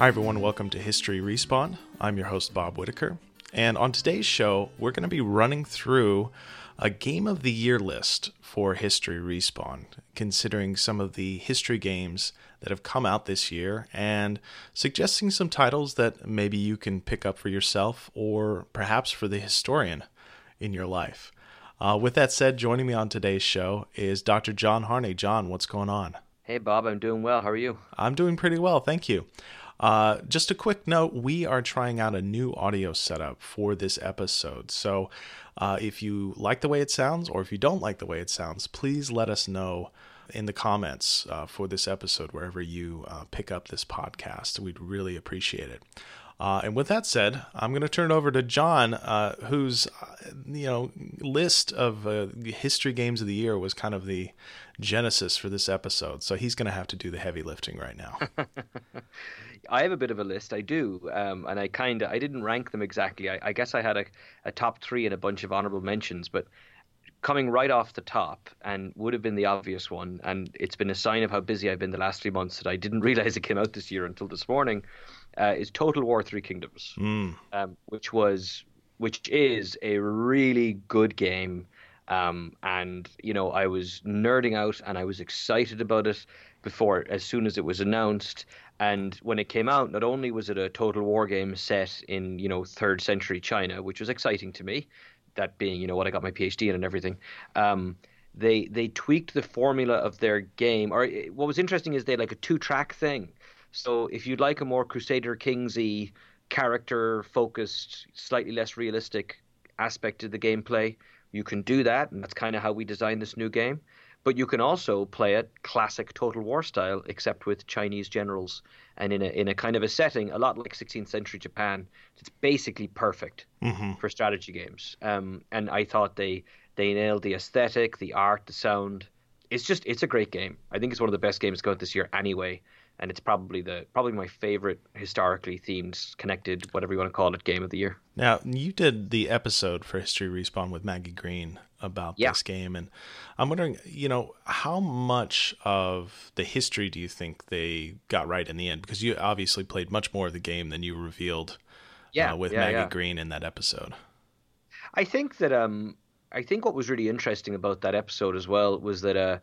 Hi, everyone. Welcome to History Respawned. I'm your host, Bob Whitaker. And on today's show, we're going to be running through a Game of the Year list for History Respawned, considering some of the history games that have come out this year and suggesting some titles that maybe you can pick up for yourself or perhaps for the historian in your life. Uh, with that said, joining me on today's show is Dr. John Harney. John, what's going on? Hey, Bob, I'm doing well. How are you? I'm doing pretty well, thank you. Uh, just a quick note we are trying out a new audio setup for this episode. So uh, if you like the way it sounds or if you don't like the way it sounds, please let us know in the comments uh, for this episode wherever you uh, pick up this podcast. We'd really appreciate it. Uh, and with that said, I'm going to turn it over to John, uh, whose uh, you know list of uh, history games of the year was kind of the genesis for this episode. So he's going to have to do the heavy lifting right now. I have a bit of a list. I do, um, and I kind of I didn't rank them exactly. I, I guess I had a, a top three and a bunch of honorable mentions, but coming right off the top and would have been the obvious one, and it's been a sign of how busy I've been the last three months that I didn't realize it came out this year until this morning. Uh, is Total War Three Kingdoms, mm. um, which was which is a really good game. Um, and you know, I was nerding out and I was excited about it before, as soon as it was announced. And when it came out, not only was it a total war game set in you know third century China, which was exciting to me, that being you know what I got my PhD in and everything. Um, they they tweaked the formula of their game. Or what was interesting is they had like a two track thing. So if you'd like a more Crusader Kingsy character focused, slightly less realistic aspect to the gameplay, you can do that, and that's kind of how we designed this new game. But you can also play it classic Total War style, except with Chinese generals and in a in a kind of a setting a lot like 16th century Japan. It's basically perfect mm-hmm. for strategy games. Um, and I thought they they nailed the aesthetic, the art, the sound. It's just it's a great game. I think it's one of the best games going this year anyway and it's probably the probably my favorite historically themed connected whatever you want to call it game of the year. Now you did the episode for History Respawned with Maggie Greene about yeah. this game, and I'm wondering, you know, how much of the history do you think they got right in the end? Because you obviously played much more of the game than you revealed, yeah, uh, with yeah, Maggie yeah. Greene in that episode. I think that um, I think what was really interesting about that episode as well was that uh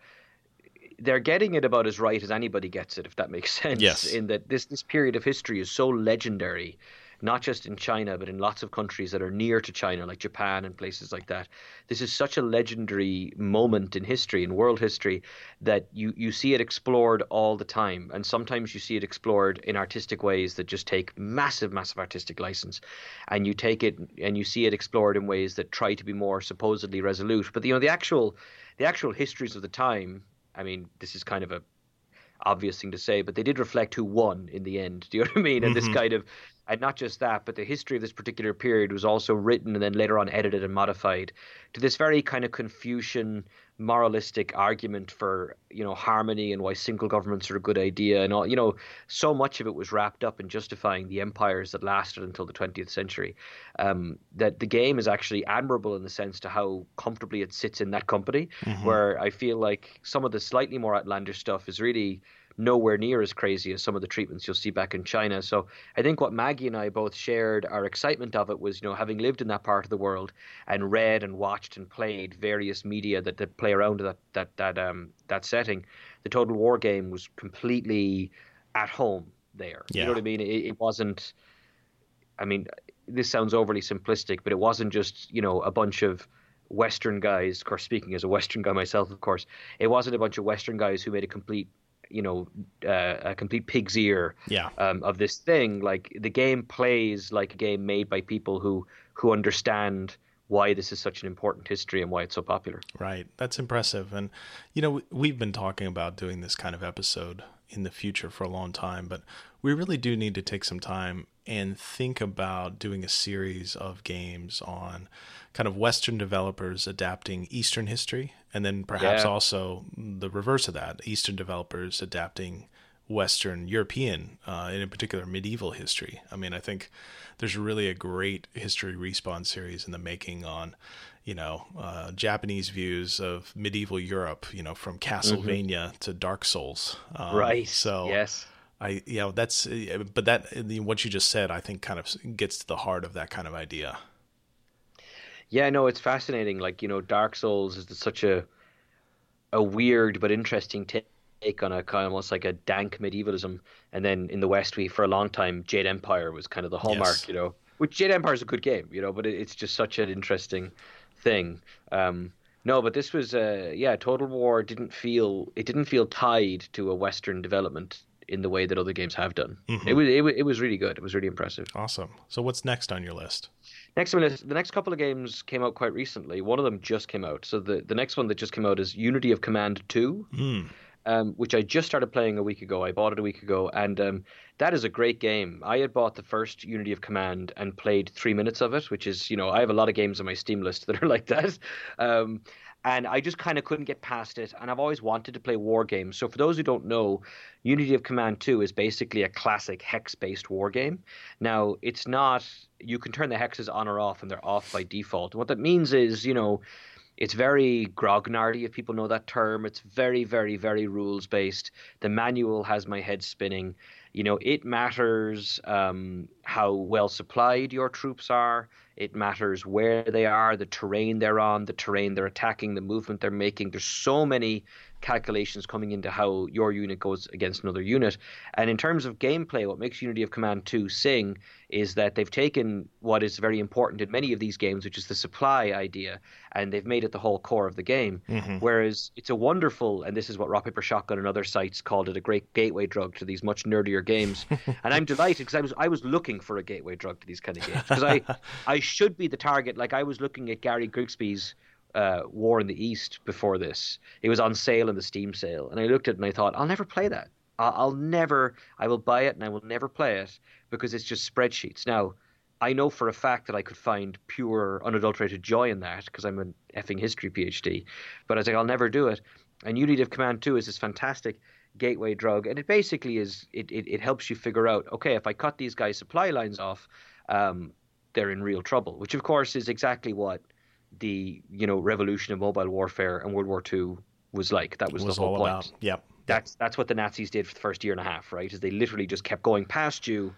they're getting it about as right as anybody gets it, if that makes sense. Yes. In that this this period of history is so legendary, not just in China, but in lots of countries that are near to China, like Japan and places like that. This is such a legendary moment in history, in world history, that you, you see it explored all the time. And sometimes you see it explored in artistic ways that just take massive, massive artistic license. And you take it and you see it explored in ways that try to be more supposedly resolute. But you know, the actual the actual histories of the time I mean, this is kind of a obvious thing to say, but they did reflect who won in the end. Do you know what I mean? And mm-hmm. this kind of, and not just that, but the history of this particular period was also written and then later on edited and modified to this very kind of Confucian moralistic argument for you know harmony and why single governments are a good idea and all you know so much of it was wrapped up in justifying the empires that lasted until the 20th century um, that the game is actually admirable in the sense to how comfortably it sits in that company mm-hmm. where i feel like some of the slightly more outlandish stuff is really nowhere near as crazy as some of the treatments you'll see back in China. So I think what Maggie and I both shared our excitement of it was, you know, having lived in that part of the world and read and watched and played various media that, that play around that that that um that setting, the Total War game was completely at home there. Yeah. You know what I mean? It, it wasn't. I mean, this sounds overly simplistic, but it wasn't just you know a bunch of Western guys. Of course, speaking as a Western guy myself, of course, it wasn't a bunch of Western guys who made a complete you know uh, a complete pig's ear yeah. um, of this thing. Like the game plays like a game made by people who who understand why this is such an important history and why it's so popular. Right, that's impressive. And you know we've been talking about doing this kind of episode in the future for a long time, but we really do need to take some time and think about doing a series of games on kind of Western developers adapting Eastern history, and then perhaps yeah. also the reverse of that Eastern developers adapting Western European, uh, and in particular medieval history. I mean, I think there's really a great history respawned series in the making on, you know, uh, Japanese views of medieval Europe. You know, from. Castlevania mm-hmm. to Dark Souls. Um, right. So yes I yeah, that's but that what you just said, I think, kind of gets to the heart of that kind of idea. Yeah, no, it's fascinating. Like you know, Dark Souls is such a a weird but interesting take on a kind of almost like a dank medievalism. And then in the West, we for a long time Jade Empire was kind of the hallmark, yes. you know. Which Jade Empire is a good game, you know, but it, it's just such an interesting thing. Um, no, but this was, uh, yeah, Total War didn't feel it didn't feel tied to a Western development in the way that other games have done. Mm-hmm. It was it, it was really good. It was really impressive. Awesome. So what's next on your list? Next is the next couple of games came out quite recently. One of them just came out. So the the next one that just came out is Unity of Command Two. Mm. Um, which I just started playing a week ago. I bought it a week ago, and um, that is a great game. I had bought the first Unity of Command and played three minutes of it, which is, you know, I have a lot of games on my Steam list that are like that. Um, and I just kind of couldn't get past it. And I've always wanted to play war games. So for those who don't know, Unity of Command 2 is basically a classic hex-based war game. Now, it's not you can turn the hexes on or off and they're off by default. what that means is, you know, it's very grognardy if people know that term. It's very, very, very rules based. The manual has my head spinning. You know, it matters um, how well supplied your troops are. It matters where they are, the terrain they're on, the terrain they're attacking, the movement they're making. There's so many calculations coming into how your unit goes against another unit. And in terms of gameplay, what makes Unity of Command 2 sing is that they've taken what is very important in many of these games, which is the supply idea, and they've made it the whole core of the game. Mm-hmm. Whereas it's a wonderful, and this is what Rock Paper Shotgun and other sites called it, a great gateway drug to these much nerdier games. and I'm delighted because I was I was looking for a gateway drug to these kind of games because I I should be the target. Like I was looking at Gary Grigsby's uh, War in the East before this. It was on sale in the Steam sale, and I looked at it and I thought, I'll never play that. I'll, I'll never. I will buy it and I will never play it because it's just spreadsheets. Now, I know for a fact that I could find pure, unadulterated joy in that because I'm an effing history PhD. But I was like, I'll never do it. And Unity of Command 2 is this fantastic gateway drug, and it basically is it, it, it helps you figure out, okay, if I cut these guys' supply lines off, um, they're in real trouble. Which of course is exactly what the you know revolution of mobile warfare and World War II was like. That was, was the whole point. About. Yep. That's that's what the Nazis did for the first year and a half, right? Is they literally just kept going past you,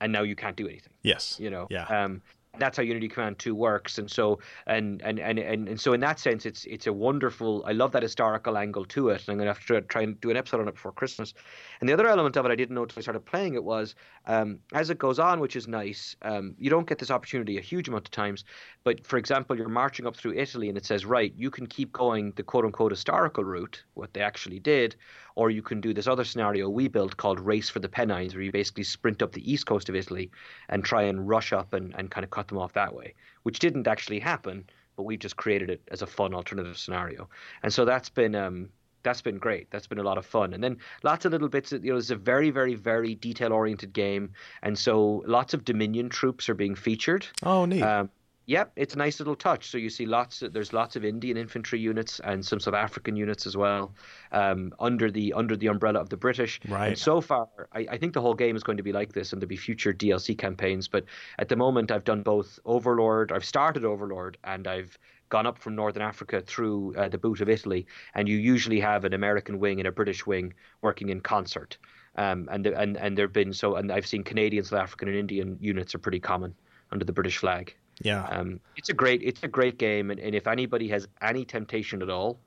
and now you can't do anything. Yes. You know. Yeah. Um, that's how Unity Command 2 works. And so and, and, and, and, and so in that sense it's it's a wonderful I love that historical angle to it. And I'm gonna have to try and do an episode on it before Christmas. And the other element of it I didn't know until I started playing it was um, as it goes on, which is nice, um, you don't get this opportunity a huge amount of times. But for example, you're marching up through Italy and it says, right, you can keep going the quote unquote historical route, what they actually did, or you can do this other scenario we built called Race for the Pennines, where you basically sprint up the east coast of Italy and try and rush up and, and kind of cut them off that way, which didn't actually happen, but we just created it as a fun alternative scenario. And so that's been um, that's been great. That's been a lot of fun. And then lots of little bits. Of, you know, it's a very, very, very detail oriented game, and so lots of Dominion troops are being featured. Oh, neat. Um, Yep, it's a nice little touch. So you see lots. Of, there's lots of Indian infantry units and some South African units as well, um, under the under the umbrella of the British. Right. And so far, I, I, think the whole game is going to be like this, and there'll be future DLC campaigns. But at the moment, I've done both Overlord. I've started Overlord, and I've gone up from Northern Africa through uh, the boot of Italy, and you usually have an American wing and a British wing working in concert. Um, and and and there've been so, and I've seen Canadian, South African, and Indian units are pretty common under the British flag. Yeah. Um, it's a great it's a great game, and, and if anybody has any temptation at all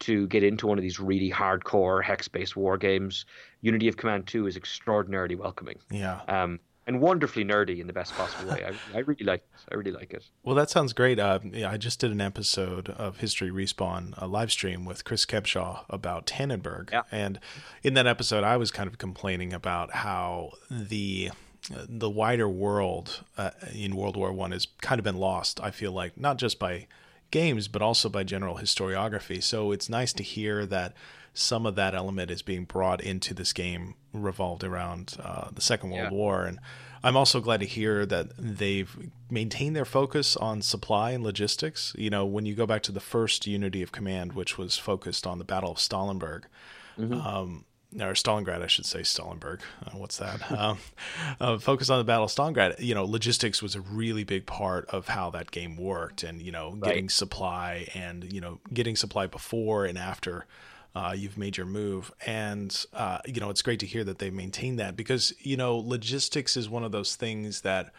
to get into one of these really hardcore hex-based war games, Unity of Command Two is extraordinarily welcoming. Yeah. Um, and wonderfully nerdy in the best possible way. I, I really like it. I really like it. Well, that sounds great. Uh, yeah, I just did an episode of History Respawned, a live stream with Chris Kempshall about Tannenberg. Yeah. And in that episode, I was kind of complaining about how the the wider world uh, in World War One has kind of been lost. I feel like not just by games, but also by general historiography. So it's nice to hear that some of that element is being brought into this game, revolved around uh, the Second World yeah. War, and I'm also glad to hear that they've maintained their focus on supply and logistics. You know, when you go back to the first Unity of Command, which was focused on the Battle of Stalingrad, Mm-hmm. Um, or Stalingrad, I should say Stalinberg. Uh, what's that? um, uh, focus on the Battle of Stalingrad. You know, logistics was a really big part of how that game worked, and you know, getting supply and you know, getting supply before and after uh, you've made your move. And, uh, you know, it's great to hear that they maintain that because, you know, logistics is one of those things that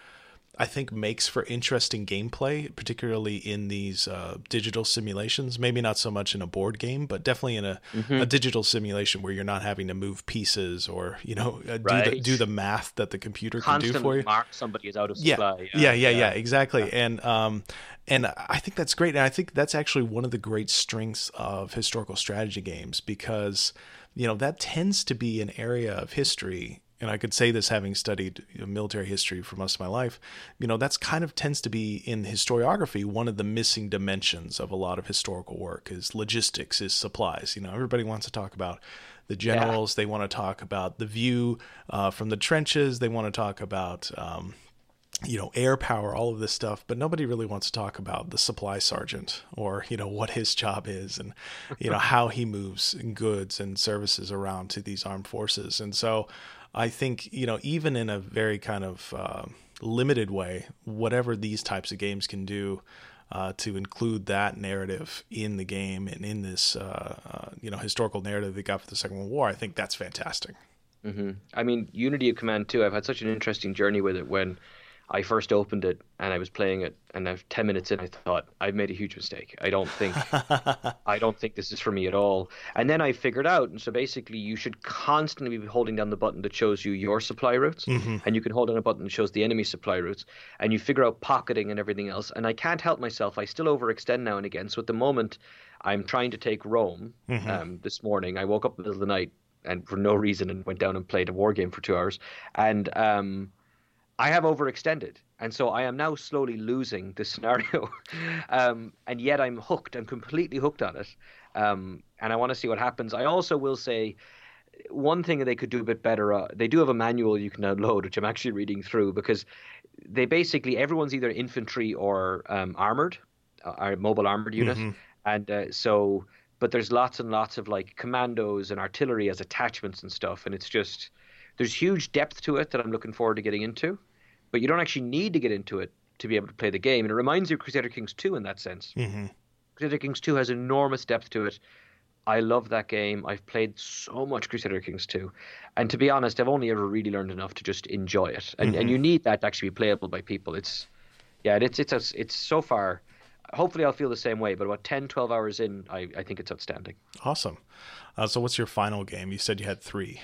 I think makes for interesting gameplay, particularly in these uh, digital simulations. Maybe not so much in a board game, but definitely in a, mm-hmm. a digital simulation where you're not having to move pieces or you know uh, do the do the math that the computer Constant can do for you. Mark somebody is out of supply. Yeah, yeah, yeah, yeah, yeah exactly. Yeah. And um, and I think that's great. And I think that's actually one of the great strengths of historical strategy games because you know that tends to be an area of history and I could say this having studied military history for most of my life, you know, that's kind of tends to be in historiography one of the missing dimensions of a lot of historical work is logistics, is supplies. You know, everybody wants to talk about the generals, yeah. they want to talk about the view uh, from the trenches, they want to talk about. Um, you know, air power, all of this stuff, but nobody really wants to talk about the supply sergeant or, you know, what his job is and, you know, how he moves goods and services around to these armed forces. And so I think you know even in a very kind of uh, limited way, whatever these types of games can do. Uh, to include that narrative in the game and in this, uh, uh, you know, historical narrative they got for the Second World War, I think that's fantastic. Mm-hmm. I mean, Unity of Command 2, I've had such an interesting journey with it when I first opened it and I was playing it, and I've 10 minutes in, I thought I've made a huge mistake. I don't think I don't think this is for me at all. And then I figured out, and so basically, you should constantly be holding down the button that shows you your supply routes, mm-hmm. and you can hold down a button that shows the enemy supply routes, and you figure out pocketing and everything else. And I can't help myself; I still overextend now and again. So at the moment, I'm trying to take Rome. Mm-hmm. Um, this morning, I woke up in the middle of the night and for no reason and went down and played a war game for two hours, and um, I have overextended, and so I am now slowly losing the scenario, um, and yet I'm hooked. I'm completely hooked on it, um, and I want to see what happens. I also will say one thing they could do a bit better. Uh, they do have a manual you can download, which I'm actually reading through because they basically everyone's either infantry or um, armored, uh, mobile armored unit, mm-hmm. and uh, so. But there's lots and lots of like commandos and artillery as attachments and stuff, and it's just there's huge depth to it that I'm looking forward to getting into but you don't actually need to get into it to be able to play the game. And it reminds you of Crusader Kings 2 in that sense. Mm-hmm. Crusader Kings 2 has enormous depth to it. I love that game. I've played so much Crusader Kings 2. And to be honest, I've only ever really learned enough to just enjoy it. And, mm-hmm. and you need that to actually be playable by people. It's, yeah, it's, it's, it's, it's so far. Hopefully, I'll feel the same way. But about 10, 12 hours in, I, I think it's outstanding. Awesome. Uh, so, what's your final game? You said you had three.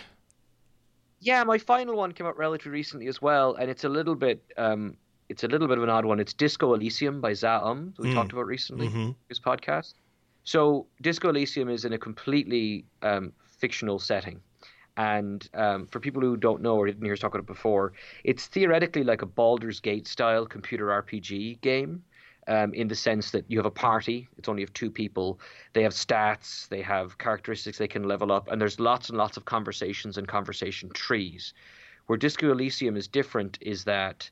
Yeah, my final one came out relatively recently as well, and it's a little bit um, it's a little bit of an odd one. It's Disco Elysium by Za Um, we mm. talked about recently mm-hmm. his podcast. So Disco Elysium is in a completely um, fictional setting. And um, for people who don't know or didn't hear us talk about it before, it's theoretically like a Baldur's Gate style computer RPG game um, in the sense that you have a party. It's only of two people. They have stats. They have characteristics they can level up, and there's lots and lots of conversations and conversation trees. Where Disco Elysium is different is that,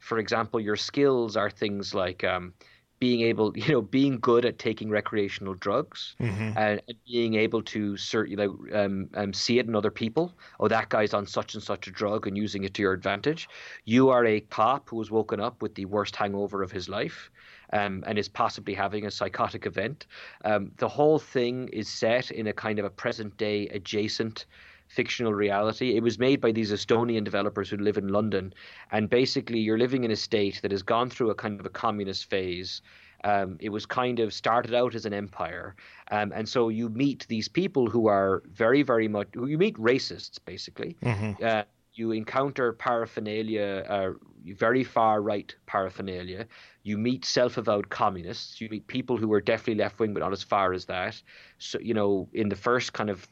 for example, your skills are things like um, being able, you know, being good at taking recreational drugs mm-hmm. and, and, being able to cert, like, um, um, see it in other people. Oh, that guy's on such and such a drug and using it to your advantage. You are a cop who was woken up with the worst hangover of his life um, and is possibly having a psychotic event. Um, the whole thing is set in a kind of a present day adjacent fictional reality. It was made by these Estonian developers who live in London, and basically you're living in a state that has gone through a kind of a communist phase. Um, it was kind of started out as an empire, um, and so you meet these people who are very, very much. You meet racists, basically. Mm-hmm. Uh, you encounter paraphernalia, uh, very far right paraphernalia. You meet self avowed communists. You meet people who are definitely left wing, but not as far as that. So, you know, in the first kind of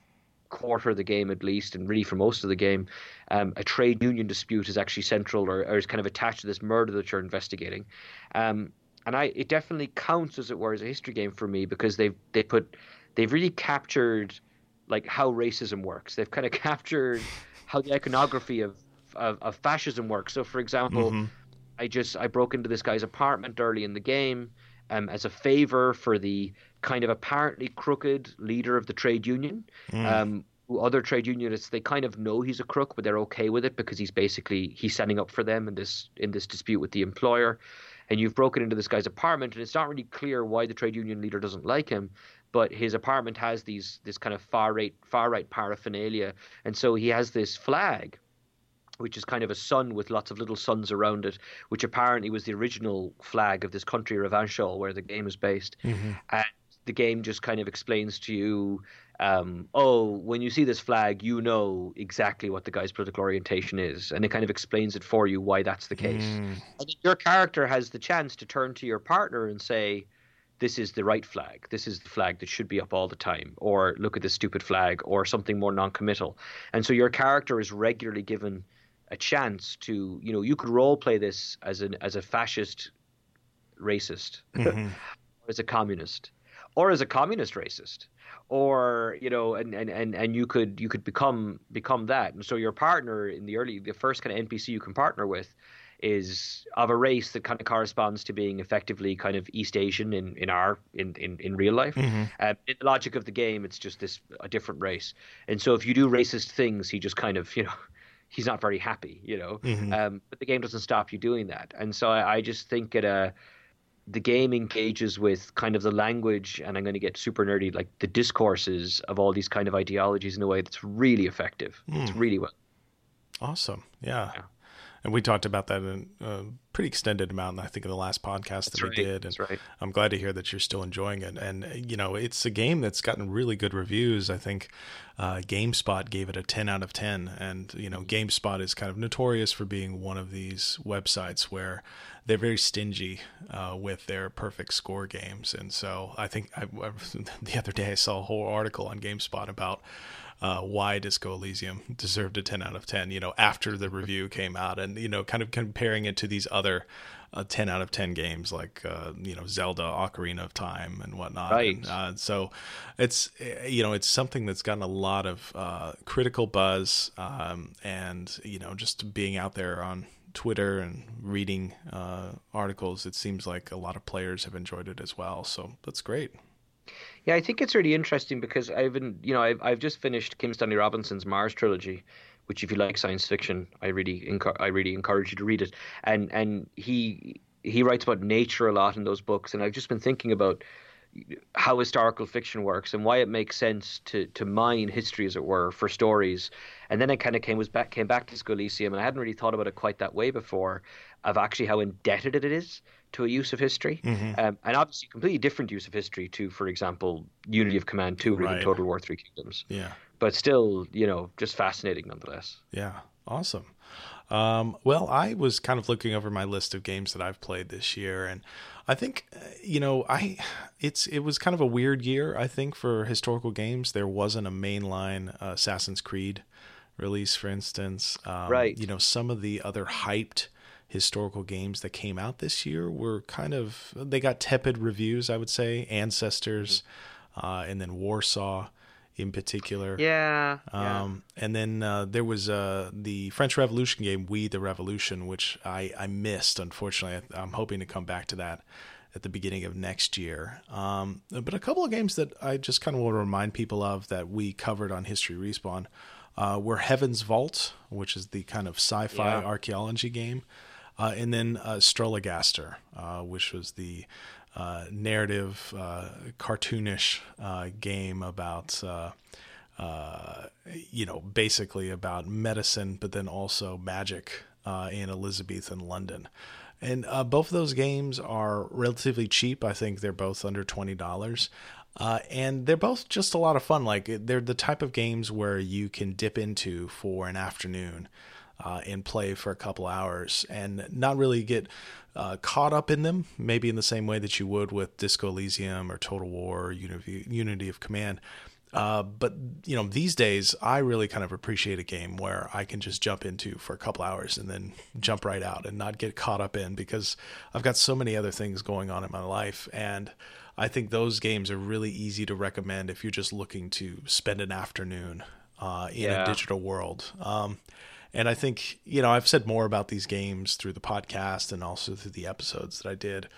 quarter of the game at least, and really for most of the game, um, a trade union dispute is actually central or, or, is kind of attached to this murder that you're investigating. Um, and I, it definitely counts as it were as a history game for me because they've they put they've really captured like how racism works. They've kind of captured how the iconography of of, of fascism works. So, for example, mm-hmm. I just I broke into this guy's apartment early in the game um, as a favor for the kind of apparently crooked leader of the trade union. Mm. Um, other trade unionists they kind of know he's a crook, but they're okay with it because he's basically he's standing up for them in this in this dispute with the employer. And you've broken into this guy's apartment, and it's not really clear why the trade union leader doesn't like him. but his apartment has these this kind of far right far right paraphernalia, and so he has this flag which is kind of a sun with lots of little suns around it, which apparently was the original flag of this country, Revachol, where the game is based. Mm-hmm. And the game just kind of explains to you, um, oh, when you see this flag, you know exactly what the guy's political orientation is, and it kind of explains it for you why that's the case. Mm. And your character has the chance to turn to your partner and say, this is the right flag. This is the flag that should be up all the time, or look at this stupid flag, or something more non-committal. And so your character is regularly given a chance to, you know, you could role play this as an as a fascist racist, mm-hmm. as a communist, or as a communist racist or you know and, and and and you could you could become become that and so your partner in the early the first kind of npc you can partner with is of a race that kind of corresponds to being effectively kind of East Asian in, in our in, in, in real life. Mm-hmm. Uh, in the logic of the game, it's just this a different race, and so if you do racist things, he just kind of you know he's not very happy, you know. Mm-hmm. Um, but the game doesn't stop you doing that, and so I, I just think at a the game engages with kind of the language, and I'm going to get super nerdy, like the discourses of all these kind of ideologies in a way that's really effective. Mm. It's hmm. really well. Awesome. Yeah. yeah and we talked about that in a pretty extended amount, I think, in the last podcast that's that right. we did. And right. I'm glad to hear that you're still enjoying it. And you know, it's a game that's gotten really good reviews. I think uh, GameSpot gave it a 10 out of 10, and you know, GameSpot is kind of notorious for being one of these websites where they're very stingy uh, with their perfect score games. And so I think I, the other day I saw a whole article on GameSpot about uh, why Disco Elysium deserved a 10 out of 10, you know, after the review came out and, you know, kind of comparing it to these other uh, 10 out of 10 games like, uh, you know, Zelda, Ocarina of Time and whatnot. Right. And, uh, so it's, you know, it's something that's gotten a lot of uh, critical buzz um, and, you know, just being out there on Twitter and reading uh, articles, it seems like a lot of players have enjoyed it as well. So that's great. Yeah, I think it's really interesting because I've been, you know, I've, I've just finished Kim Stanley Robinson's Mars trilogy, which if you like science fiction, I really I really encourage you to read it. And and he he writes about nature a lot in those books, and I've just been thinking about how historical fiction works and why it makes sense to to mine history, as it were, for stories. And then I kind of came was back came back to Disco Elysium, and I hadn't really thought about it quite that way before, of actually how indebted it is to a use of history, mm-hmm. um, and obviously completely different use of history to, for example, Unity of Command Two, right. Total War Three Kingdoms. Yeah, but still, you know, just fascinating nonetheless. Yeah, awesome. Um, well, I was kind of looking over my list of games that I've played this year, and I think, uh, you know, I it's it was kind of a weird year. I think for historical games, there wasn't a mainline uh, Assassin's Creed release, for instance. Um, right. You know, some of the other hyped historical games that came out this year were kind of they got tepid reviews, I would say. Ancestors, uh, and then Warsaw in particular. Yeah. Um, yeah. And then uh, there was uh, the French Revolution game, We the Revolution, which I, I missed, unfortunately. I, am hoping to come back to that at the beginning of next year. Um, but a couple of games that I just kind of want to remind people of that we covered on History Respawned uh, were Heaven's Vault, which is the kind of sci fi yeah. archaeology game. Uh, and then uh, Astrologaster, uh, which was the uh, narrative, uh, cartoonish game about, you know, basically about medicine, but then also magic in Elizabethan London. And both of those games are relatively cheap. I think they're both under twenty dollars. Uh, and they're both just a lot of fun. Like they're the type of games where you can dip into for an afternoon uh, and play for a couple hours and not really get uh, caught up in them, maybe in the same way that you would with Disco Elysium or Total War or Unity, Unity of Command. Uh, but you know, these days I really kind of appreciate a game where I can just jump into for a couple hours and then jump right out and not get caught up in because I've got so many other things going on in my life. And I think those games are really easy to recommend if you're just looking to spend an afternoon uh, in yeah. a digital world. Um, and I think, you know, I've said more about these games through the podcast and also through the episodes that I did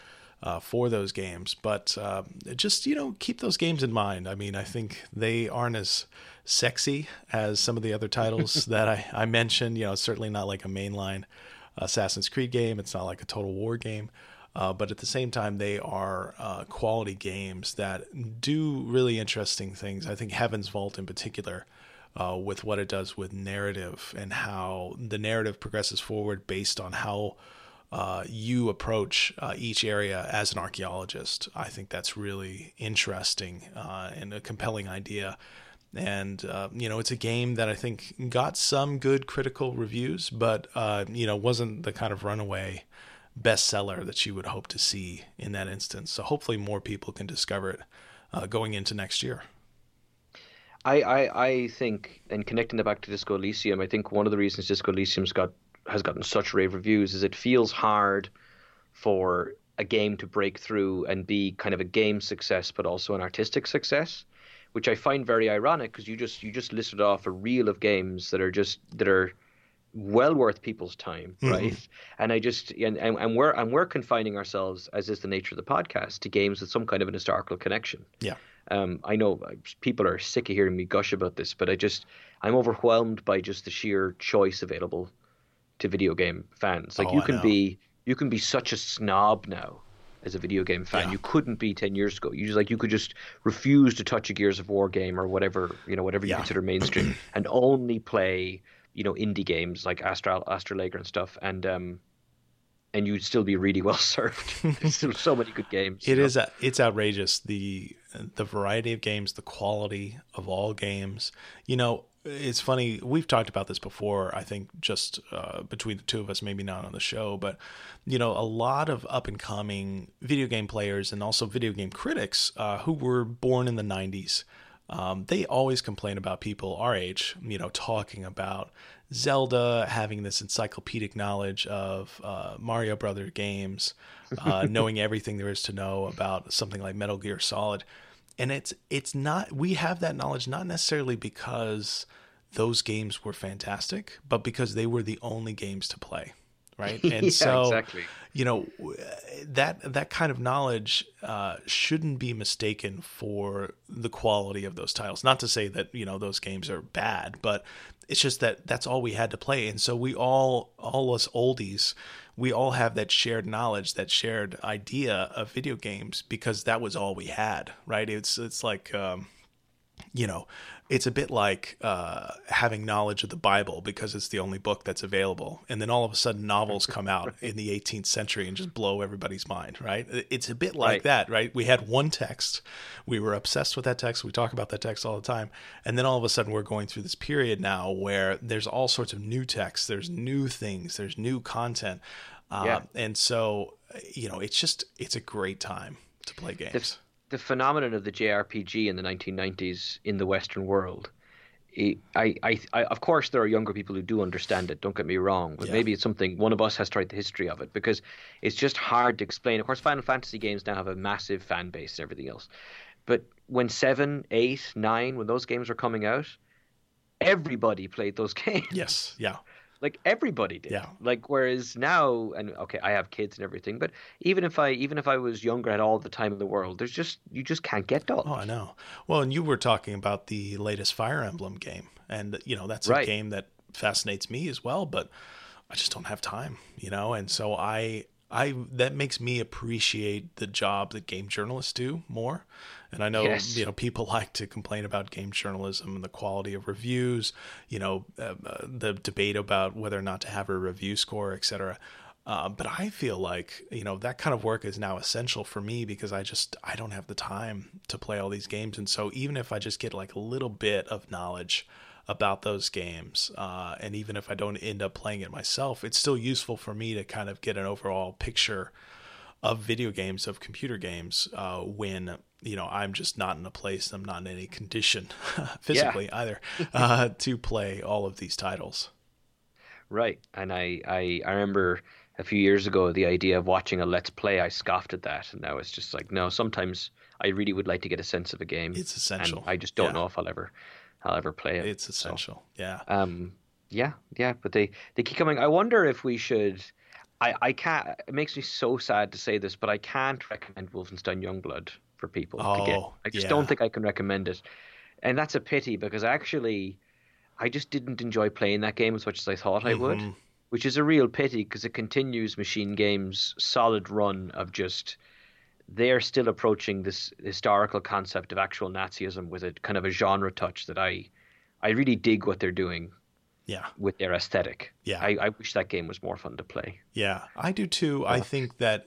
uh, for those games. But uh, just, you know, keep those games in mind. I mean, I think they aren't as sexy as some of the other titles that I, I mentioned. You know, it's certainly not like a mainline Assassin's Creed game, it's not like a Total War game. Uh, but at the same time, they are uh, quality games that do really interesting things. I think Heaven's Vault, in particular, uh, with what it does with narrative and how the narrative progresses forward based on how uh, you approach uh, each area as an archaeologist. I think that's really interesting uh, and a compelling idea. And uh, you know, it's a game that I think got some good critical reviews, but uh, you know, wasn't the kind of runaway bestseller that you would hope to see in that instance. So hopefully, more people can discover it going into next year. I, I, I think, and connecting it back to Disco Elysium, I think one of the reasons Disco Elysium's got has gotten such rave reviews is it feels hard for a game to break through and be kind of a game success, but also an artistic success, which I find very ironic because you just you just listed off a reel of games that are just that are well worth people's time, mm-hmm. right? And I just and, and and we're and we're confining ourselves, as is the nature of the podcast, to games with some kind of an historical connection. Yeah. Um, I know uh, people are sick of hearing me gush about this, but I just I'm overwhelmed by just the sheer choice available to video game fans. Like oh, you can be you can be such a snob now as a video game fan. Yeah. You couldn't be ten years ago. You just like you could just refuse to touch a Gears of War game or whatever you know whatever you yeah. consider mainstream, and only play you know indie games like Astral Astrologaster and stuff. And um, and you'd still be really well served. There's still so many good games. It is. A, it's outrageous the the variety of games, the quality of all games. You know, it's funny. We've talked about this before. I think just uh, between the two of us, maybe not on the show, but you know, a lot of up and coming video game players and also video game critics uh, who were born in the '90s. Um, they always complain about people our age, you know, talking about Zelda, having this encyclopedic knowledge of uh, Mario Brother games, uh, knowing everything there is to know about something like Metal Gear Solid, and it's it's not we have that knowledge not necessarily because those games were fantastic, but because they were the only games to play right? And yeah, so, exactly. you know, that that kind of knowledge uh, shouldn't be mistaken for the quality of those titles. Not to say that you know those games are bad, but it's just that that's all we had to play, and so we all, all us oldies, we all have that shared knowledge, that shared idea of video games because that was all we had, right? It's it's like. Um, you know, it's a bit like uh, having knowledge of the Bible because it's the only book that's available. And then all of a sudden, novels come out in the 18th century and just blow everybody's mind, right? It's a bit like right. that, right? We had one text, we were obsessed with that text, we talk about that text all the time. And then all of a sudden, we're going through this period now where there's all sorts of new texts, there's new things, there's new content. Uh, yeah. And so, you know, it's just, it's a great time to play games the phenomenon of the JRPG in the 1990s in the Western world. I, I, I, of course, there are younger people who do understand it. Don't get me wrong, but yeah. maybe it's something one of us has tried the history of it because it's just hard to explain. Of course, Final Fantasy games now have a massive fan base and everything else, but when seven, eight, nine, when those games were coming out, everybody played those games. Yes, yeah. Like everybody did. Yeah. Like whereas now, and okay, I have kids and everything, but even if I even if I was younger, had all the time in the world, there's just you just can't get done. Oh, I know. Well, and you were talking about the latest Fire Emblem game, and you know that's right. a game that fascinates me as well, but I just don't have time, you know, and so I I that makes me appreciate the job that game journalists do more. And I know yes. you know people like to complain about game journalism and the quality of reviews, you know, uh, uh, the debate about whether or not to have a review score, etc. Uh, but I feel like you know that kind of work is now essential for me because I just I don't have the time to play all these games, and so even if I just get like a little bit of knowledge about those games. Uh, and even if I don't end up playing it myself, it's still useful for me to kind of get an overall picture of video games, of computer games, uh, when you know I'm just not in a place, I'm not in any condition physically yeah. either uh, to play all of these titles. Right, and I, I I remember a few years ago the idea of watching a let's play. I scoffed at that, and now it's just like no. Sometimes I really would like to get a sense of a game. It's essential. I just don't yeah. know if I'll ever I'll ever play it. It's essential. So, yeah. Um. Yeah. Yeah. But they they keep coming. I wonder if we should. I I can't. It makes me so sad to say this, but I can't recommend Wolfenstein Youngblood for people oh, to get. I just yeah. don't think I can recommend it, and that's a pity because actually, I just didn't enjoy playing that game as much as I thought I would. Mm-hmm. which is a real pity because it continues Machine Games' solid run of just they're still approaching this historical concept of actual Nazism with a kind of a genre touch that I I really dig what they're doing. Yeah. With their aesthetic. Yeah. I, I wish that game was more fun to play. Yeah, I do too. I think that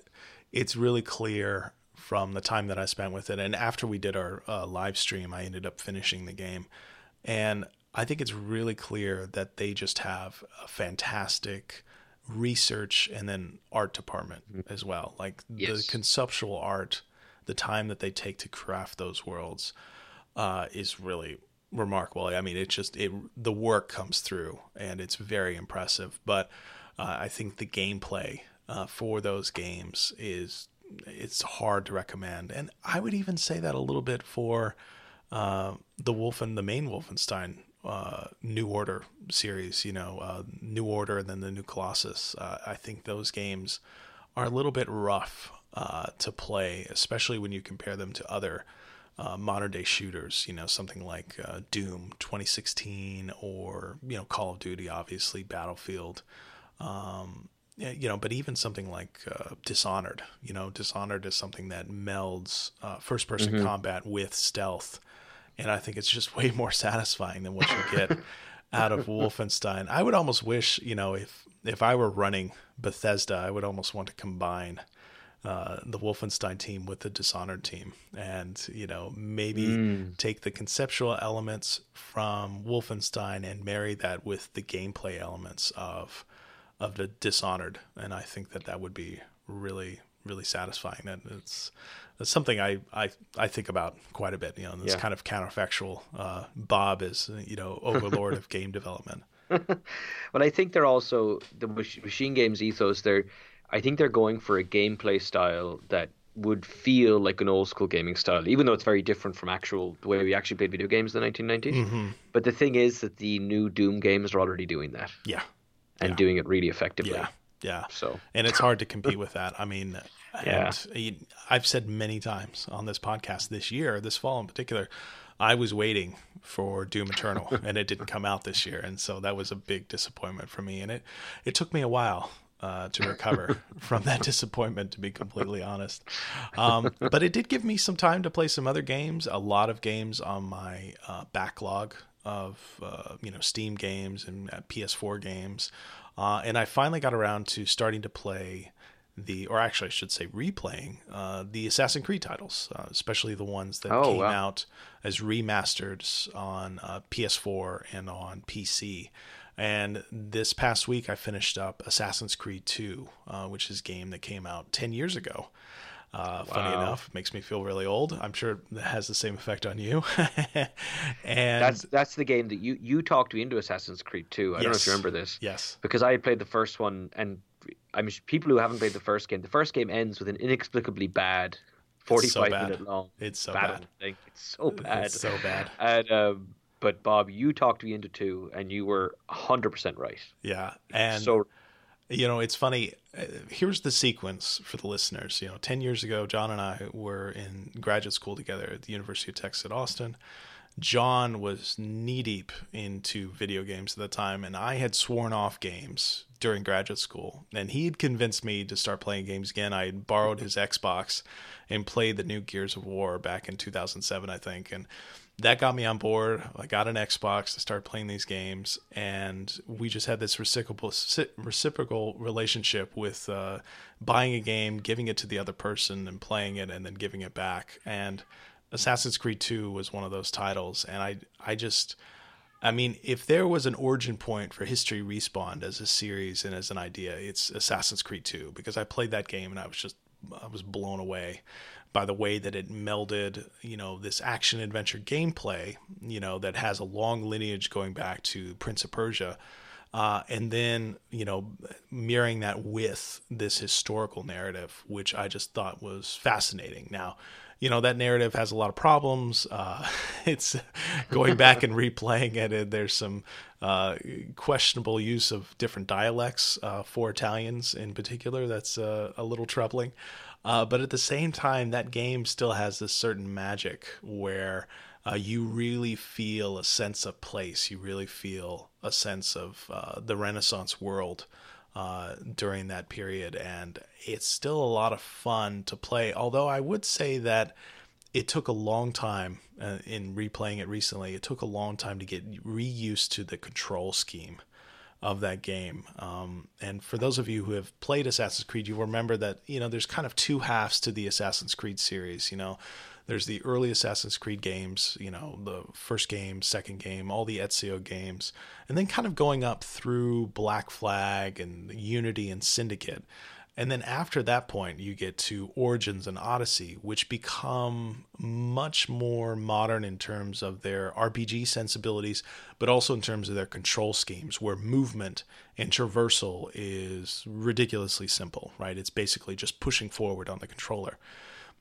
it's really clear from the time that I spent with it, and after we did our uh, live stream, I ended up finishing the game, and I think it's really clear that they just have a fantastic research and then art department mm-hmm. as well. Like yes. the conceptual art, the time that they take to craft those worlds uh, is really remarkable. I mean, it's just it the work comes through and it's very impressive. But uh, I think the gameplay uh, for those games is it's hard to recommend, and I would even say that a little bit for uh, the Wolfen, the main Wolfenstein uh, New Order series, you know, uh, New Order and then the New Colossus. Uh, I think those games are a little bit rough to play, especially when you compare them to other uh, modern day shooters. You know, something like uh, Doom 2016 or you know Call of Duty, obviously Battlefield. Um, you know, but even something like Dishonored. You know, Dishonored is something that melds first person mm-hmm. combat with stealth and I think it's just way more satisfying than what you get out of Wolfenstein. I would almost wish, you know, if if I were running Bethesda, I would almost want to combine uh, the Wolfenstein team with the Dishonored team, and you know maybe mm. take the conceptual elements from Wolfenstein and marry that with the gameplay elements of of the Dishonored, and I think that that would be really really satisfying. And it's that's something I, I I think about quite a bit. You know, this yeah. kind of counterfactual. Uh, Bob is you know overlord of game development. but I think they're also the machine games ethos. They're I think they're going for a gameplay style that would feel like an old school gaming style, even though it's very different from actual the way we actually played video games in the 1990s. Mm-hmm. But the thing is that the new Doom games are already doing that. Yeah. And yeah. doing it really effectively. Yeah. Yeah. So and it's hard to compete with that. I mean, yeah. And I've said many times on this podcast this year, this fall in particular, I was waiting for Doom Eternal and it didn't come out this year. And so that was a big disappointment for me. And it, it took me a while uh, to recover from that disappointment, to be completely honest. Um, but it did give me some time to play some other games, a lot of games on my uh, backlog of uh, you know Steam games and uh, PS4 games, uh, and I finally got around to starting to play the, or actually I should say, replaying uh, the Assassin's Creed titles, uh, especially the ones that oh, came wow. out as remasters on uh, PS4 and on PC. And this past week, I finished up Assassin's Creed 2, uh, which is a game that came out 10 years ago. Uh, wow. Funny enough, makes me feel really old. I'm sure it has the same effect on you. and that's that's the game that you you talked me into Assassin's Creed 2. I yes. don't know if you remember this. Yes. Because I had played the first one, and I'm people who haven't played the first game. The first game ends with an inexplicably bad, 45 so minute long. It's so bad. Thing. It's so bad. It's so bad. And um, but Bob, you talked me into two, and you were 100 percent right. Yeah, and so you know it's funny. Uh, here's the sequence for the listeners. You know, 10 years ago, John and I were in graduate school together at the University of Texas at Austin. John was knee deep into video games at the time, and I had sworn off games during graduate school. And he had convinced me to start playing games again. I had borrowed his Xbox and played the new Gears of War back in 2007, I think. And that got me on board. I got an Xbox to start playing these games, and we just had this reciprocal reciprocal relationship with uh, buying a game, giving it to the other person, and playing it, and then giving it back. And Assassin's Creed 2 was one of those titles and I I just I mean, if there was an origin point for History Respawned as a series and as an idea, it's Assassin's Creed 2 because I played that game and I was just I was blown away by the way that it melded, you know, this action adventure gameplay, you know, that has a long lineage going back to Prince of Persia. Uh, and then, you know, mirroring that with this historical narrative, which I just thought was fascinating. Now, you know that narrative has a lot of problems. Uh, it's going back and replaying it, and there's some uh, questionable use of different dialects uh, for Italians in particular. That's uh, a little troubling. Uh, but at the same time, that game still has this certain magic where uh, you really feel a sense of place. You really feel a sense of the Renaissance world uh, during that period, and it's still a lot of fun to play. Although I would say that it took a long time uh, in replaying it recently. It took a long time to get reused to the control scheme of that game. Um, and for those of you who have played Assassin's Creed, you remember that you know there's kind of two halves to the Assassin's Creed series. You know, there's the early Assassin's Creed games, you know, the first game, second game, all the Ezio games, and then kind of going up through Black Flag and Unity and Syndicate. And then after that point, you get to Origins and Odyssey, which become much more modern in terms of their RPG sensibilities, but also in terms of their control schemes, where movement and traversal is ridiculously simple, right? It's basically just pushing forward on the controller.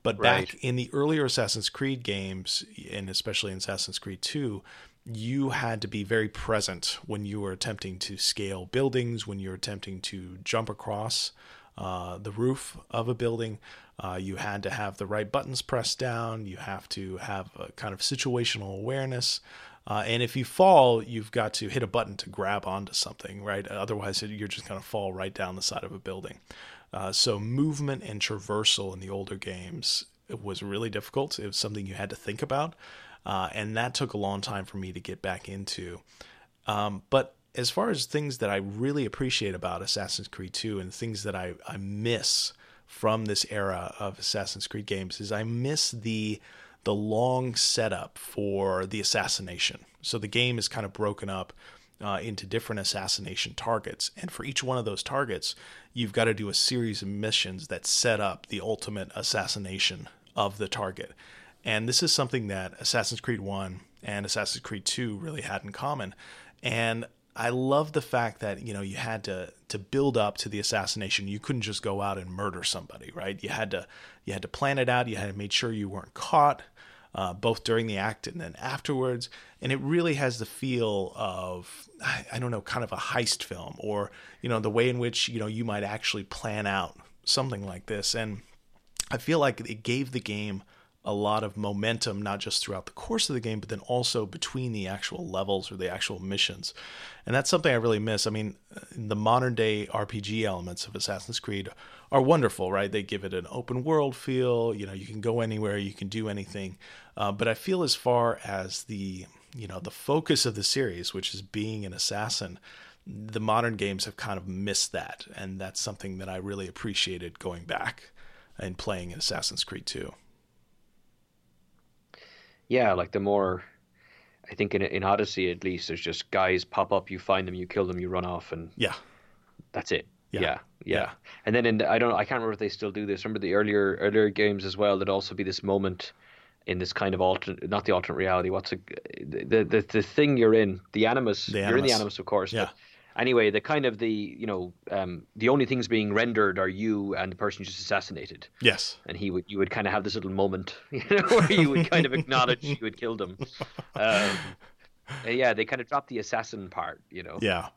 But right. back in the earlier Assassin's Creed games, and especially in Assassin's Creed 2, you had to be very present when you were attempting to scale buildings, when you were attempting to jump across uh, the roof of a building. Uh, you had to have the right buttons pressed down. You have to have a kind of situational awareness. Uh, and if you fall, you've got to hit a button to grab onto something, right? Otherwise, you're just going to fall right down the side of a building. Uh, so movement and traversal in the older games was really difficult. It was something you had to think about, uh, and that took a long time for me to get back into. Um, but as far as things that I really appreciate about Assassin's Creed 2 and things that I, I miss from this era of Assassin's Creed games is I miss the the long setup for the assassination. So the game is kind of broken up uh, into different assassination targets. And for each one of those targets, you've got to do a series of missions that set up the ultimate assassination of the target. And this is something that Assassin's Creed 1 and Assassin's Creed 2 really had in common. And I love the fact that you know you had to to build up to the assassination. You couldn't just go out and murder somebody, right? You had to you had to plan it out. You had to make sure you weren't caught uh, both during the act and then afterwards. And it really has the feel of, I, I don't know, kind of a heist film or, you know, the way in which, you know, you might actually plan out something like this. And I feel like it gave the game a lot of momentum, not just throughout the course of the game, but then also between the actual levels or the actual missions. And that's something I really miss. I mean, the modern day RPG elements of Assassin's Creed are wonderful, right? They give it an open world feel. You know, you can go anywhere, you can do anything. Uh, but I feel as far as the you know the focus of the series, which is being an assassin, the modern games have kind of missed that, and that's something that I really appreciated going back and playing Assassin's Creed 2 yeah, like the more I think in in Odyssey at least, there's just guys pop up, you find them, you kill them, you run off, and yeah, that's it. Yeah. yeah, yeah. And then in the, I don't I can't remember if they still do this. Remember the earlier earlier games as well. There'd also be this moment in this kind of alternate, not the alternate reality. What's a, the the the thing you're in? The animus. The animus. You're in the animus, of course. Yeah. But anyway, the kind of the you know um, the only things being rendered are you and the person you just assassinated. Yes. And he would you would kind of have this little moment, you know, where you would kind of acknowledge you had killed him. Um, yeah, they kind of dropped the assassin part, you know. Yeah.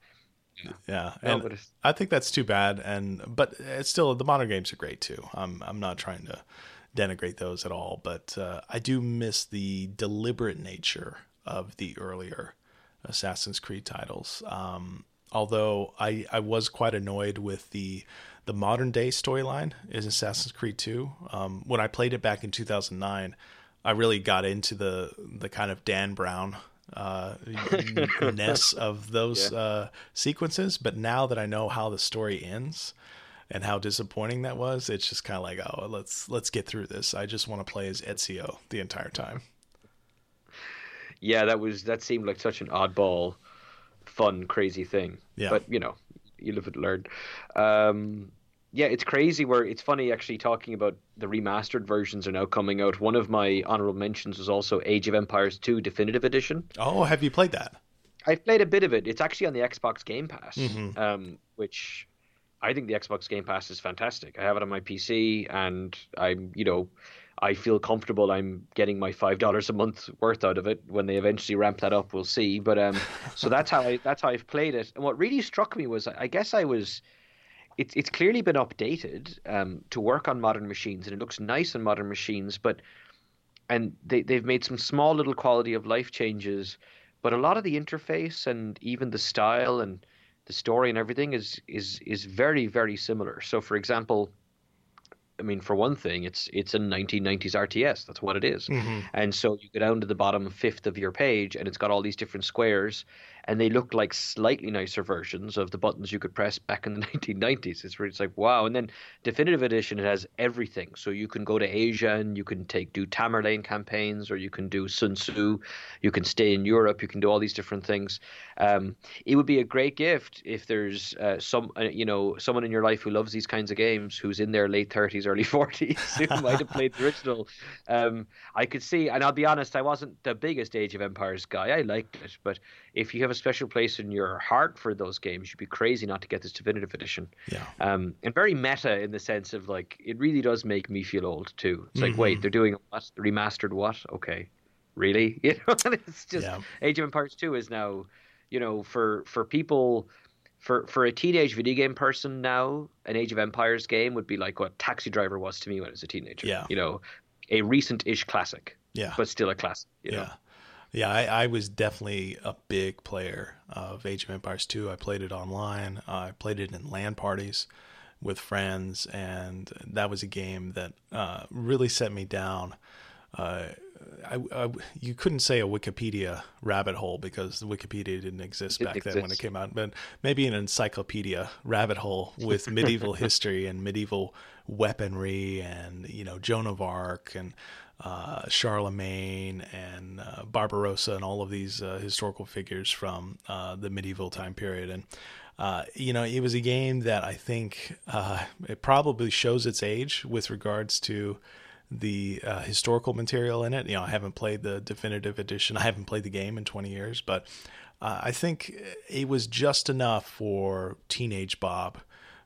Yeah, and no, I think that's too bad. And but it's still the modern games are great too. I'm I'm not trying to denigrate those at all, but uh, I do miss the deliberate nature of the earlier Assassin's Creed titles. Um, although I, I was quite annoyed with the the modern day storyline is Assassin's Creed 2. Um, when I played it back in 2009, I really got into the the kind of Dan Brown uh, ness of those yeah. uh, sequences. But now that I know how the story ends and how disappointing that was, it's just kind of like, oh, let's let's get through this. I just want to play as Ezio the entire time. Yeah, that was that seemed like such an oddball fun, crazy thing. Yeah. But you know, you live and learn. Um, yeah, it's crazy. Where it's funny actually talking about the remastered versions are now coming out. One of my honorable mentions was also Age of Empires 2 Definitive Edition. Oh, have you played that? I've played a bit of it. It's actually on the Xbox Game Pass, mm-hmm. um, which I think the Xbox Game Pass is fantastic. I have it on my PC, and I'm you know I feel comfortable I'm getting my five dollars a month worth out of it. When they eventually ramp that up, we'll see. But um, so that's how I that's how I've played it. And what really struck me was I guess I was. It's it's clearly been updated um, to work on modern machines, and it looks nice on modern machines. But and they they've made some small little quality of life changes, but a lot of the interface and even the style and the story and everything is is is very very similar. So, for example, I mean, for one thing, it's it's a 1990s RTS. That's what it is. Mm-hmm. And so you go down to the bottom fifth of your page, and it's got all these different squares, and they look like slightly nicer versions of the buttons you could press back in the 1990s. It's it's like wow. And then Definitive Edition it has everything. So you can go to Asia and you can take do Tamerlane campaigns, or you can do Sun Tzu. You can stay in Europe. You can do all these different things. Um, it would be a great gift if there's uh, some uh, you know someone in your life who loves these kinds of games, who's in their late 30s, early 40s, who might have played the original. Um, I could see, and I'll be honest, I wasn't the biggest Age of Empires guy. I liked it, but if you have a special place in your heart for those games, you'd be crazy not to get this definitive edition. Yeah. Um, and very meta in the sense of like it really does make me feel old too. It's like, Mhm. wait, they're doing what? Remastered what? Okay, really? You know, and it's just Yeah. Age of Empires Two is now, you know, for for people. For, for a teenage video game person now, an Age of Empires game would be like what Taxi Driver was to me when I was a teenager. Yeah. You know, a recent-ish classic, Yeah. but still a classic. You know? Yeah. I, I was definitely a big player of Age of Empires 2. I played it online. I played it in LAN parties with friends, and that was a game that uh, really set me down. Uh, I, I- you couldn't say a Wikipedia rabbit hole because the Wikipedia didn't exist back then when it came out, but maybe an encyclopedia rabbit hole with medieval history and medieval weaponry and you know Joan of Arc and uh, Charlemagne and uh, Barbarossa and all of these uh, historical figures from uh, the medieval time period. And, uh, you know, it was a game that I think it probably shows its age with regards to the historical material in it. You know, I haven't played the definitive edition, I haven't played the game in 20 years, but I think it was just enough for teenage Bob.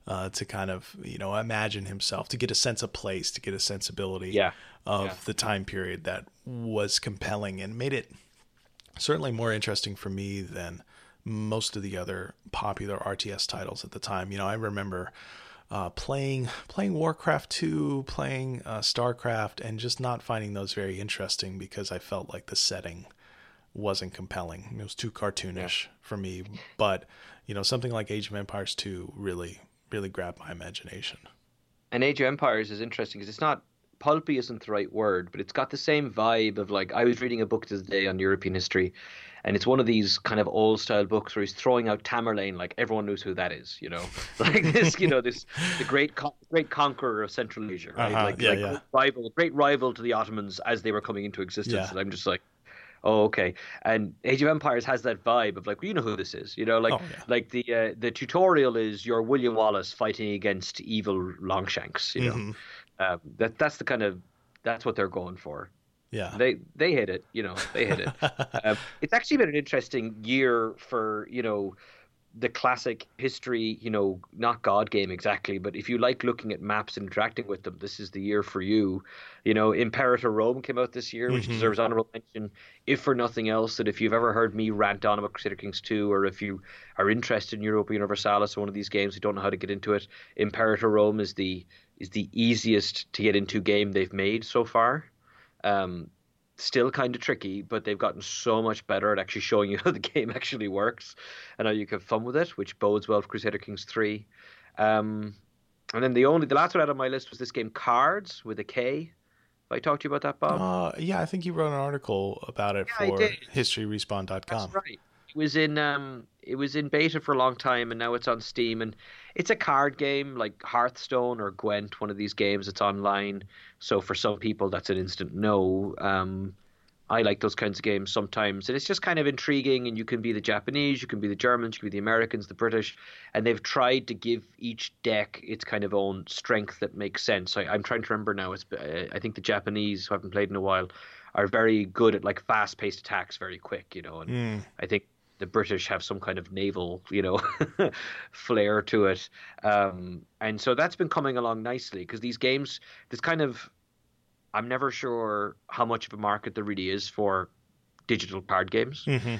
Uh, to kind of you know imagine himself to get a sense of place to get a sensibility Yeah. of Yeah. the time period that was compelling and made it certainly more interesting for me than most of the other popular RTS titles at the time. You know, I remember uh, playing playing Warcraft 2, playing uh, StarCraft, and just not finding those very interesting because I felt like the setting wasn't compelling. It was too cartoonish for me. But you know, something like Age of Empires 2 really really grabbed my imagination. And Age of Empires is interesting because it's not pulpy isn't the right word, but it's got the same vibe of like I was reading a book today on European history, and it's one of these kind of old style books where he's throwing out Tamerlane like everyone knows who that is, you know, like this, you know, this the great con- great conqueror of Central Asia, right? Uh-huh, Like, yeah, like yeah. rival, great rival to the Ottomans as they were coming into existence. Yeah. And I'm just like. Oh, okay. And Age of Empires has that vibe of like, well, you know who this is, you know, like, Oh, yeah. like the uh, the tutorial is your William Wallace fighting against evil Longshanks, you know. Mhm. Um, that that's the kind of that's what they're going for. Yeah. They they hit it, you know. They hit it. um, it's actually been an interesting year for you know the classic history, you know, not God game exactly, but if you like looking at maps and interacting with them, this is the year for you. You know, Imperator Rome came out this year, which Mhm. deserves honorable mention, if for nothing else. That if you've ever heard me rant on about Crusader Kings 2, or if you are interested in Europa Universalis or one of these games, you don't know how to get into it, Imperator Rome is the is the easiest to get into game they've made so far. Um, still kind of tricky, but they've gotten so much better at actually showing you how the game actually works and how you can have fun with it, which bodes well for Crusader Kings 3. Um, and then the only, the last one out on my list was this game Kards with a K. Have I talked to you about that, Bob? Uh, yeah, I think you wrote an article about it Yeah, for did. historyrespawned.com. That's right. It was in um it was in beta for a long time and now it's on Steam and it's a card game like Hearthstone or Gwent, one of these games that's online. So for some people that's an instant no. Um I like those kinds of games sometimes. And it's just kind of intriguing and you can be the Japanese, you can be the Germans, you can be the Americans, the British, and they've tried to give each deck its kind of own strength that makes sense. I, I'm trying to remember now. It's uh, I think the Japanese who haven't played in a while are very good at like fast-paced attacks very quick, you know, and Mm, I think the British have some kind of naval, you know, flair to it. Um, and so that's been coming along nicely because these games, this kind of, I'm never sure how much of a market there really is for digital card games. mhm.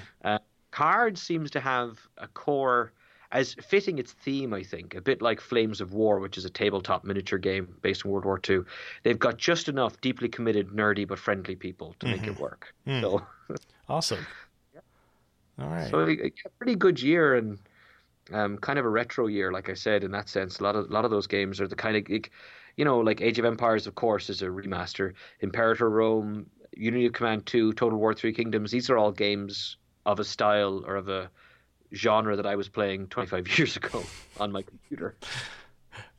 Kards seems to have a core as fitting its theme, I think, a bit like Flames of War, which is a tabletop miniature game based in World War II. They've got just enough deeply committed, nerdy but friendly people to make it work. Mm. So Awesome. All right. So a a pretty good year, and um, kind of a retro year, like I said, in that sense. A lot of a lot of those games are the kind of, like, you know, like Age of Empires, of course, is a remaster. Imperator Rome, Unity of Command Two, Total War Three Kingdoms. These are all games of a style or of a genre that I was playing 25 years ago on my computer.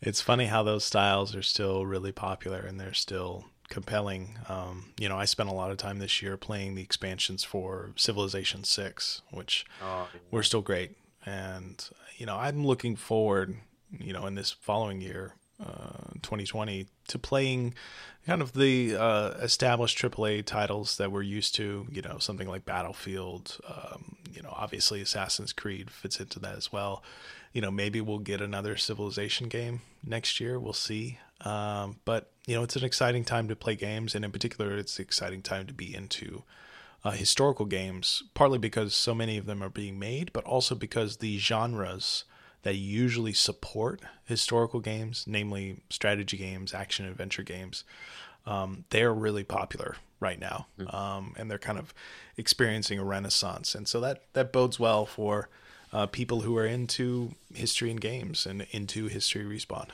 It's funny how those styles are still really popular and they're still compelling. Um, you know, I spent a lot of time this year playing the expansions for Civilization Six, which oh, yeah. were still great. And you know, I'm looking forward, you know, in this following year, uh, 2020, to playing kind of the uh, established AAA titles that we're used to. You know, something like Battlefield. Um, you know, obviously Assassin's Creed fits into that as well. You know, maybe we'll get another Civilization game next year. We'll see. Um, but you know, it's an exciting time to play games, and in particular, it's an exciting time to be into uh, historical games. Partly because so many of them are being made, but also because the genres that usually support historical games, namely strategy games, action adventure games, um, they're really popular right now, mm-hmm. um, and they're kind of experiencing a renaissance. And so that that bodes well for uh, people who are into history and games and into history respawned.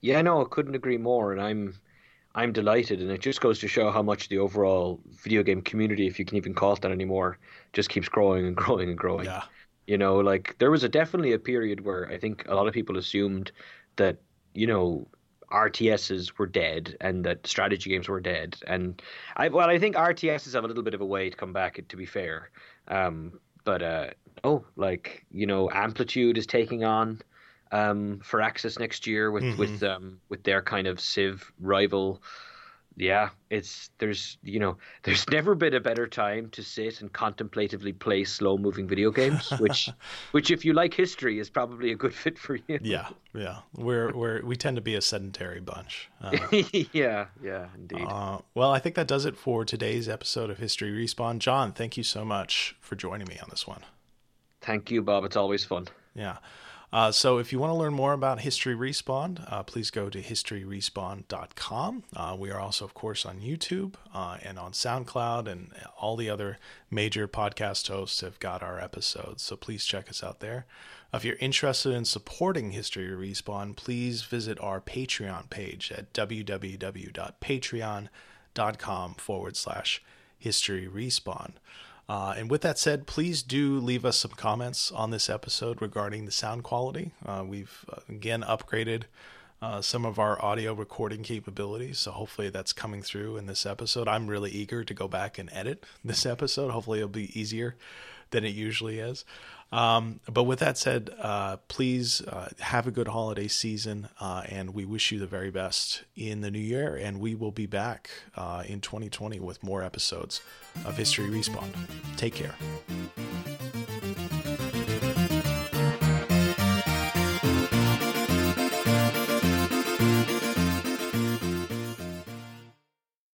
Yeah, no, I couldn't agree more, and I'm I'm delighted, and it just goes to show how much the overall video game community, if you can even call it that anymore, just keeps growing and growing and growing. Yeah. You know, like there was a definitely a period where I think a lot of people assumed that you know RTSs were dead and that strategy games were dead, and I well I think RTSs have a little bit of a way to come back. To be fair, um, but uh, oh, like you know, Amplitude is taking on um, Firaxis next year with mm-hmm. with um, with their kind of Civ rival. Yeah, it's there's you know there's never been a better time to sit and contemplatively play slow moving video games, which which if you like history is probably a good fit for you. Yeah, yeah, we're we're we tend to be a sedentary bunch. Uh, yeah, yeah, indeed. Uh, well, I think that does it for today's episode of History Respawned. John, thank you so much for joining me on this one. Thank you, Bob. It's always fun. Yeah. Uh, so if you want to learn more about History Respawned, uh, please go to historyrespawned.com. Uh, we are also, of course, on YouTube uh, and on SoundCloud, and all the other major podcast hosts have got our episodes. So please check us out there. If you're interested in supporting History Respawned, please visit our Patreon page at www.patreon.com forward slash History Respawned. Uh, and with that said, please do leave us some comments on this episode regarding the sound quality. Uh, we've uh, again upgraded uh, some of our audio recording capabilities, so hopefully that's coming through in this episode. I'm really eager to go back and edit this episode. Hopefully, it'll be easier than it usually is. Um, but with that said, uh, please uh, have a good holiday season, and we wish you the very best in the new year. And we will be back in 2020 with more episodes of History Respawned. Take care.